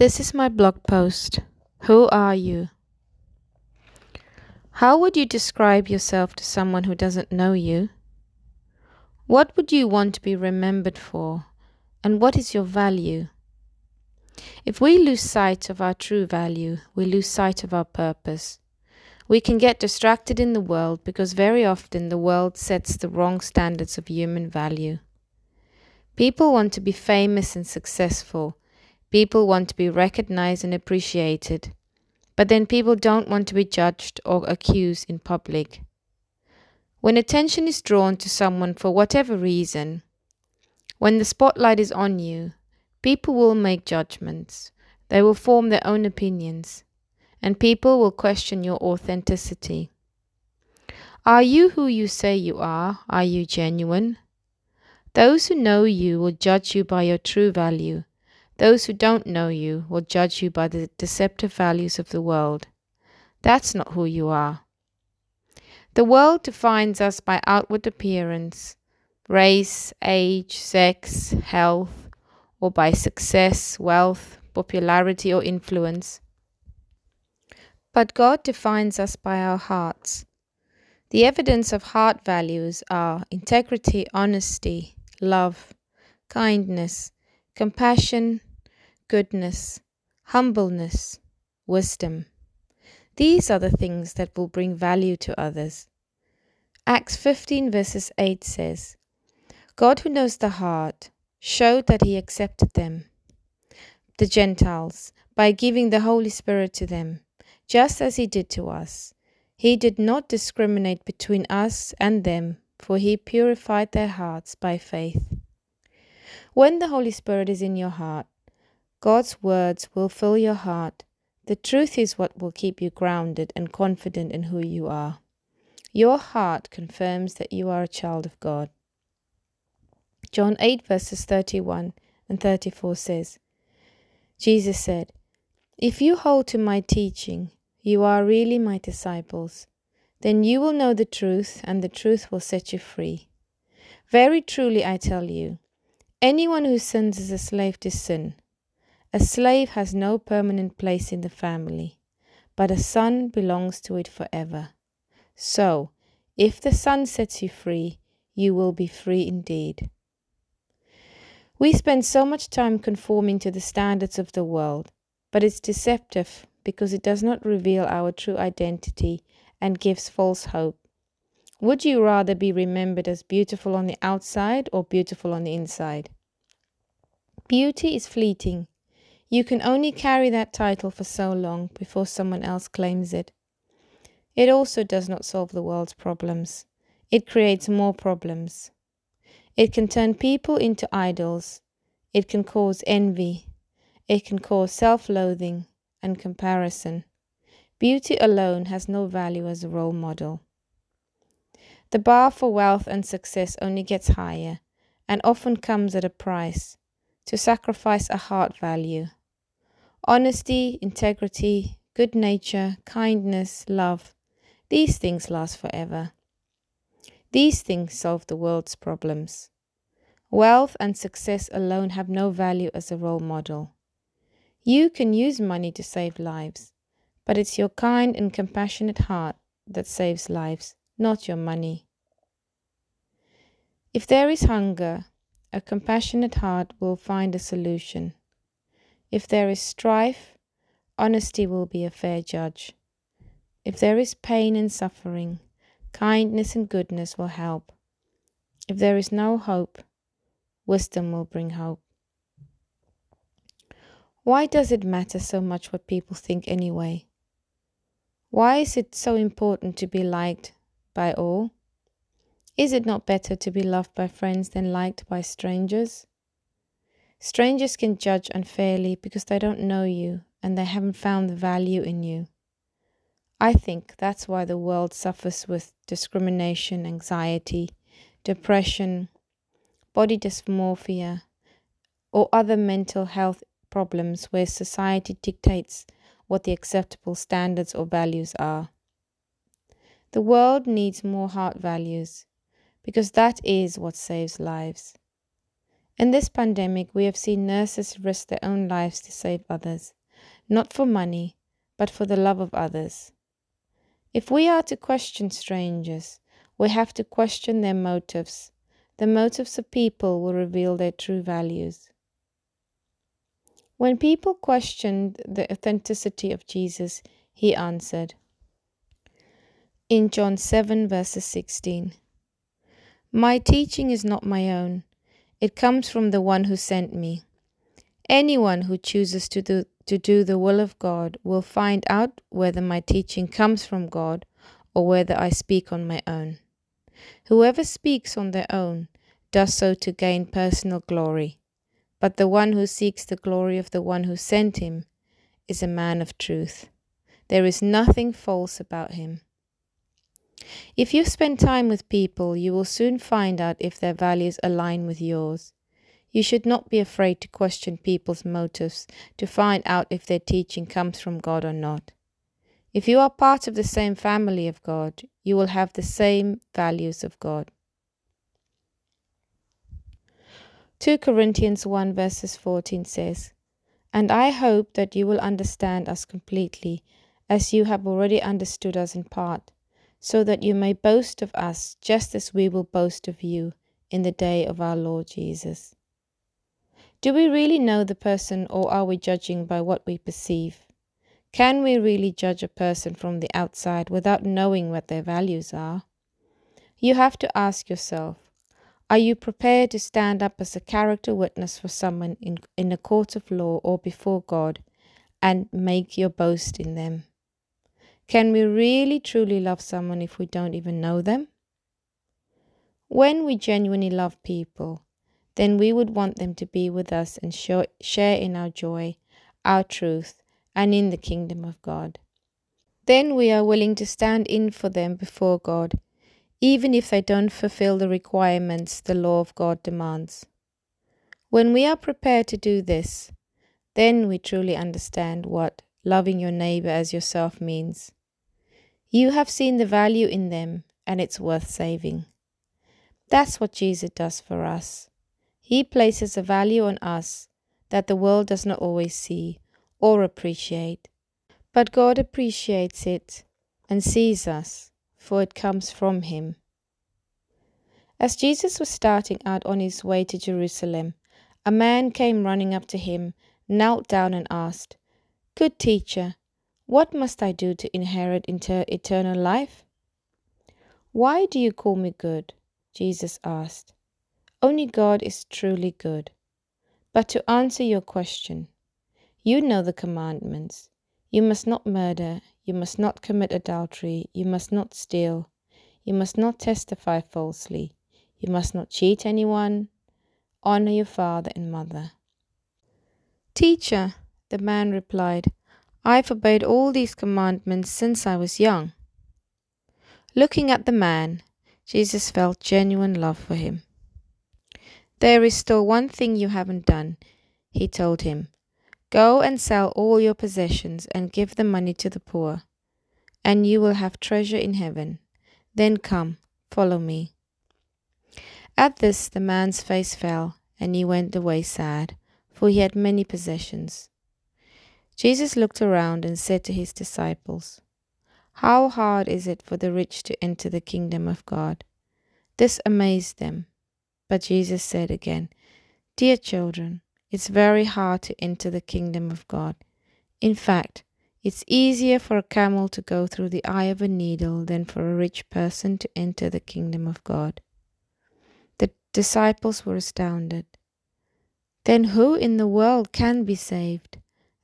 This is my blog post. Who are you? How would you describe yourself to someone who doesn't know you? What would you want to be remembered for? And what is your value? If we lose sight of our true value, we lose sight of our purpose. We can get distracted in the world because very often the world sets the wrong standards of human value. People want to be famous and successful. People want to be recognized and appreciated. But then people don't want to be judged or accused in public. When attention is drawn to someone for whatever reason, when the spotlight is on you, people will make judgments. They will form their own opinions. And people will question your authenticity. Are you who you say you are? Are you genuine? Those who know you will judge you by your true value. Those who don't know you will judge you by the deceptive values of the world. That's not who you are. The world defines us by outward appearance, race, age, sex, health, or by success, wealth, popularity, or influence. But God defines us by our hearts. The evidence of heart values are integrity, honesty, love, kindness, compassion, goodness, humbleness, wisdom. These are the things that will bring value to others. Acts 15 verses 8 says, God who knows the heart showed that he accepted them, the Gentiles, by giving the Holy Spirit to them, just as he did to us. He did not discriminate between us and them, for he purified their hearts by faith. When the Holy Spirit is in your heart, God's words will fill your heart. The truth is what will keep you grounded and confident in who you are. Your heart confirms that you are a child of God. John 8, verses 31 and 34 says, Jesus said, If you hold to my teaching, you are really my disciples. Then you will know the truth, and the truth will set you free. Very truly I tell you, anyone who sins is a slave to sin. A slave has no permanent place in the family, but a son belongs to it forever. So, if the Son sets you free, you will be free indeed. We spend so much time conforming to the standards of the world, but it's deceptive because it does not reveal our true identity and gives false hope. Would you rather be remembered as beautiful on the outside or beautiful on the inside? Beauty is fleeting. You can only carry that title for so long before someone else claims it. It also does not solve the world's problems. It creates more problems. It can turn people into idols. It can cause envy. It can cause self loathing and comparison. Beauty alone has no value as a role model. The bar for wealth and success only gets higher and often comes at a price to sacrifice a heart value. Honesty, integrity, good nature, kindness, love, these things last forever. These things solve the world's problems. Wealth and success alone have no value as a role model. You can use money to save lives, but it's your kind and compassionate heart that saves lives, not your money. If there is hunger, a compassionate heart will find a solution. If there is strife, honesty will be a fair judge. If there is pain and suffering, kindness and goodness will help. If there is no hope, wisdom will bring hope. Why does it matter so much what people think anyway? Why is it so important to be liked by all? Is it not better to be loved by friends than liked by strangers? Strangers can judge unfairly because they don't know you and they haven't found the value in you. I think that's why the world suffers with discrimination, anxiety, depression, body dysmorphia, or other mental health problems where society dictates what the acceptable standards or values are. The world needs more heart values because that is what saves lives. In this pandemic, we have seen nurses risk their own lives to save others, not for money, but for the love of others. If we are to question strangers, we have to question their motives. The motives of people will reveal their true values. When people questioned the authenticity of Jesus, he answered. In John 7, verses 16 My teaching is not my own it comes from the one who sent me. Anyone who chooses to do, to do the will of God will find out whether my teaching comes from God or whether I speak on my own. Whoever speaks on their own does so to gain personal glory, but the one who seeks the glory of the one who sent him is a man of truth. There is nothing false about him. If you spend time with people, you will soon find out if their values align with yours. You should not be afraid to question people's motives to find out if their teaching comes from God or not. If you are part of the same family of God, you will have the same values of God. 2 Corinthians 1 verses 14 says, And I hope that you will understand us completely, as you have already understood us in part so that you may boast of us just as we will boast of you in the day of our Lord Jesus. Do we really know the person or are we judging by what we perceive? Can we really judge a person from the outside without knowing what their values are? You have to ask yourself Are you prepared to stand up as a character witness for someone in, in a court of law or before God and make your boast in them? Can we really truly love someone if we don't even know them? When we genuinely love people, then we would want them to be with us and share in our joy, our truth, and in the kingdom of God. Then we are willing to stand in for them before God, even if they don't fulfill the requirements the law of God demands. When we are prepared to do this, then we truly understand what loving your neighbor as yourself means. You have seen the value in them, and it's worth saving. That's what Jesus does for us. He places a value on us that the world does not always see or appreciate. But God appreciates it and sees us, for it comes from Him. As Jesus was starting out on his way to Jerusalem, a man came running up to him, knelt down, and asked, Good teacher, what must I do to inherit inter- eternal life? Why do you call me good? Jesus asked. Only God is truly good. But to answer your question, you know the commandments. You must not murder, you must not commit adultery, you must not steal, you must not testify falsely, you must not cheat anyone, honor your father and mother. Teacher, the man replied, I've obeyed all these commandments since I was young. Looking at the man, Jesus felt genuine love for him. There is still one thing you haven't done, he told him. Go and sell all your possessions and give the money to the poor, and you will have treasure in heaven. Then come, follow me. At this the man's face fell, and he went away sad, for he had many possessions. Jesus looked around and said to his disciples, How hard is it for the rich to enter the kingdom of God? This amazed them. But Jesus said again, Dear children, it's very hard to enter the kingdom of God. In fact, it's easier for a camel to go through the eye of a needle than for a rich person to enter the kingdom of God. The disciples were astounded. Then who in the world can be saved?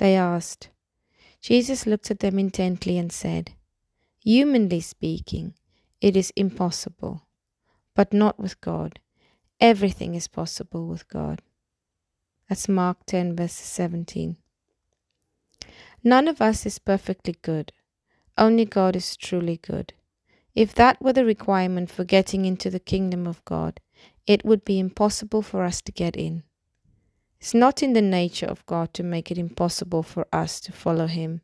They asked. Jesus looked at them intently and said, Humanly speaking, it is impossible, but not with God. Everything is possible with God. That's Mark 10, verse 17. None of us is perfectly good. Only God is truly good. If that were the requirement for getting into the kingdom of God, it would be impossible for us to get in. It's not in the nature of God to make it impossible for us to follow Him.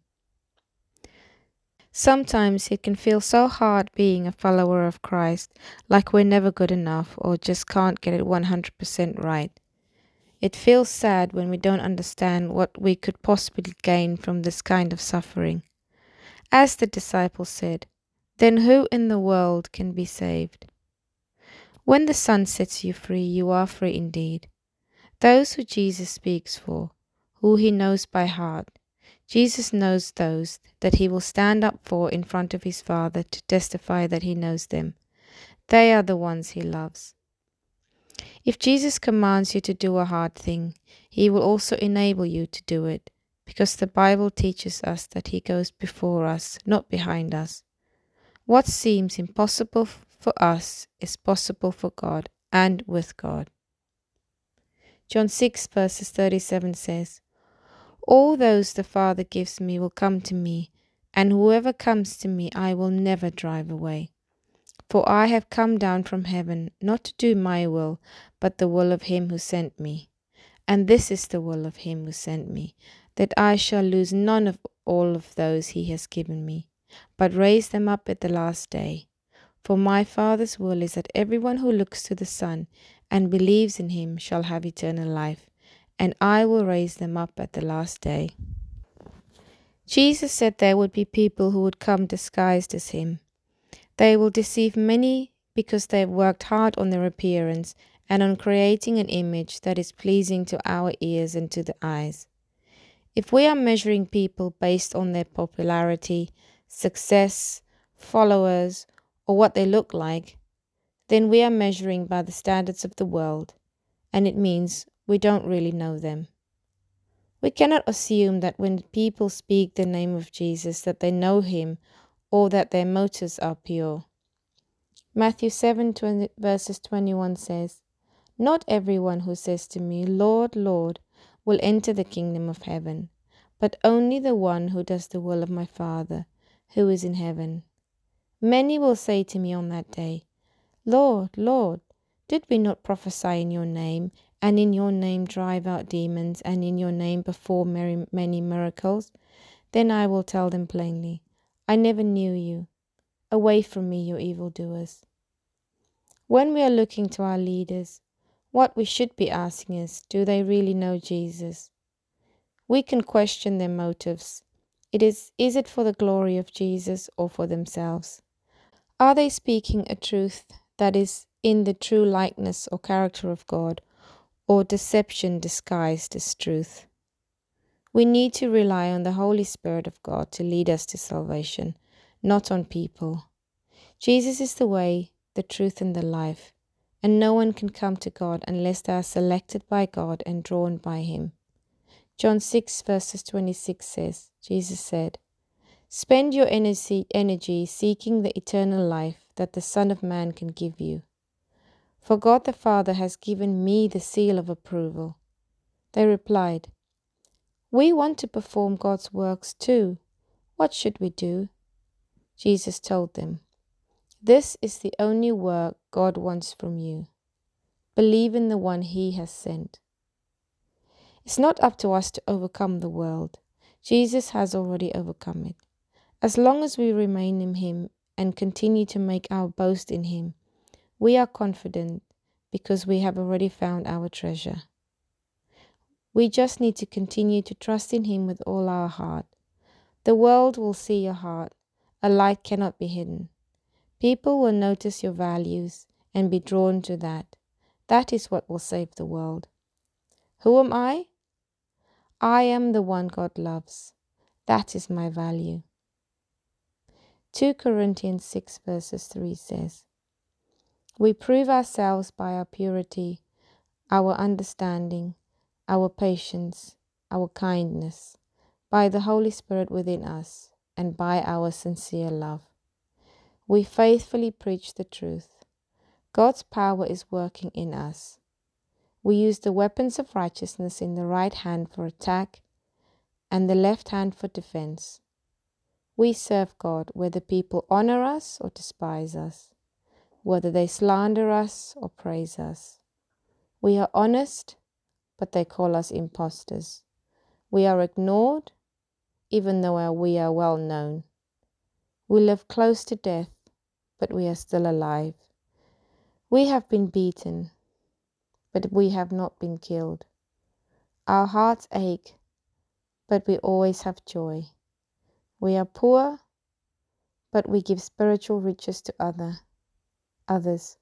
Sometimes it can feel so hard being a follower of Christ, like we're never good enough or just can't get it 100% right. It feels sad when we don't understand what we could possibly gain from this kind of suffering. As the disciples said, then who in the world can be saved? When the Son sets you free, you are free indeed. Those who Jesus speaks for, who he knows by heart, Jesus knows those that he will stand up for in front of his Father to testify that he knows them. They are the ones he loves. If Jesus commands you to do a hard thing, he will also enable you to do it, because the Bible teaches us that he goes before us, not behind us. What seems impossible for us is possible for God and with God. John 6, verses 37 says, All those the Father gives me will come to me, and whoever comes to me I will never drive away. For I have come down from heaven not to do my will, but the will of him who sent me. And this is the will of him who sent me, that I shall lose none of all of those he has given me, but raise them up at the last day. For my Father's will is that everyone who looks to the Son and believes in him shall have eternal life, and I will raise them up at the last day. Jesus said there would be people who would come disguised as him. They will deceive many because they have worked hard on their appearance and on creating an image that is pleasing to our ears and to the eyes. If we are measuring people based on their popularity, success, followers, or what they look like, then we are measuring by the standards of the world, and it means we don't really know them. We cannot assume that when people speak the name of Jesus that they know him or that their motives are pure. Matthew 7 20, verses 21 says, Not everyone who says to me, Lord, Lord, will enter the kingdom of heaven, but only the one who does the will of my Father who is in heaven. Many will say to me on that day, Lord, Lord, did we not prophesy in your name, and in your name drive out demons, and in your name perform many miracles? Then I will tell them plainly, I never knew you. Away from me, you evildoers. When we are looking to our leaders, what we should be asking is do they really know Jesus? We can question their motives. It is, is it for the glory of Jesus or for themselves? Are they speaking a truth that is in the true likeness or character of God, or deception disguised as truth? We need to rely on the Holy Spirit of God to lead us to salvation, not on people. Jesus is the way, the truth, and the life, and no one can come to God unless they are selected by God and drawn by Him. John 6, verses 26 says, Jesus said, Spend your energy, energy seeking the eternal life that the Son of Man can give you. For God the Father has given me the seal of approval. They replied, we want to perform God's works too. What should we do? Jesus told them, This is the only work God wants from you. Believe in the one He has sent. It's not up to us to overcome the world. Jesus has already overcome it. As long as we remain in Him and continue to make our boast in Him, we are confident because we have already found our treasure. We just need to continue to trust in Him with all our heart. The world will see your heart. A light cannot be hidden. People will notice your values and be drawn to that. That is what will save the world. Who am I? I am the one God loves. That is my value. 2 Corinthians 6 verses 3 says, We prove ourselves by our purity, our understanding, our patience, our kindness, by the Holy Spirit within us, and by our sincere love. We faithfully preach the truth. God's power is working in us. We use the weapons of righteousness in the right hand for attack and the left hand for defense. We serve God whether people honor us or despise us, whether they slander us or praise us. We are honest but they call us impostors. We are ignored, even though we are well known. We live close to death, but we are still alive. We have been beaten, but we have not been killed. Our hearts ache, but we always have joy. We are poor, but we give spiritual riches to other others.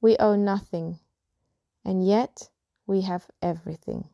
We owe nothing, and yet we have everything.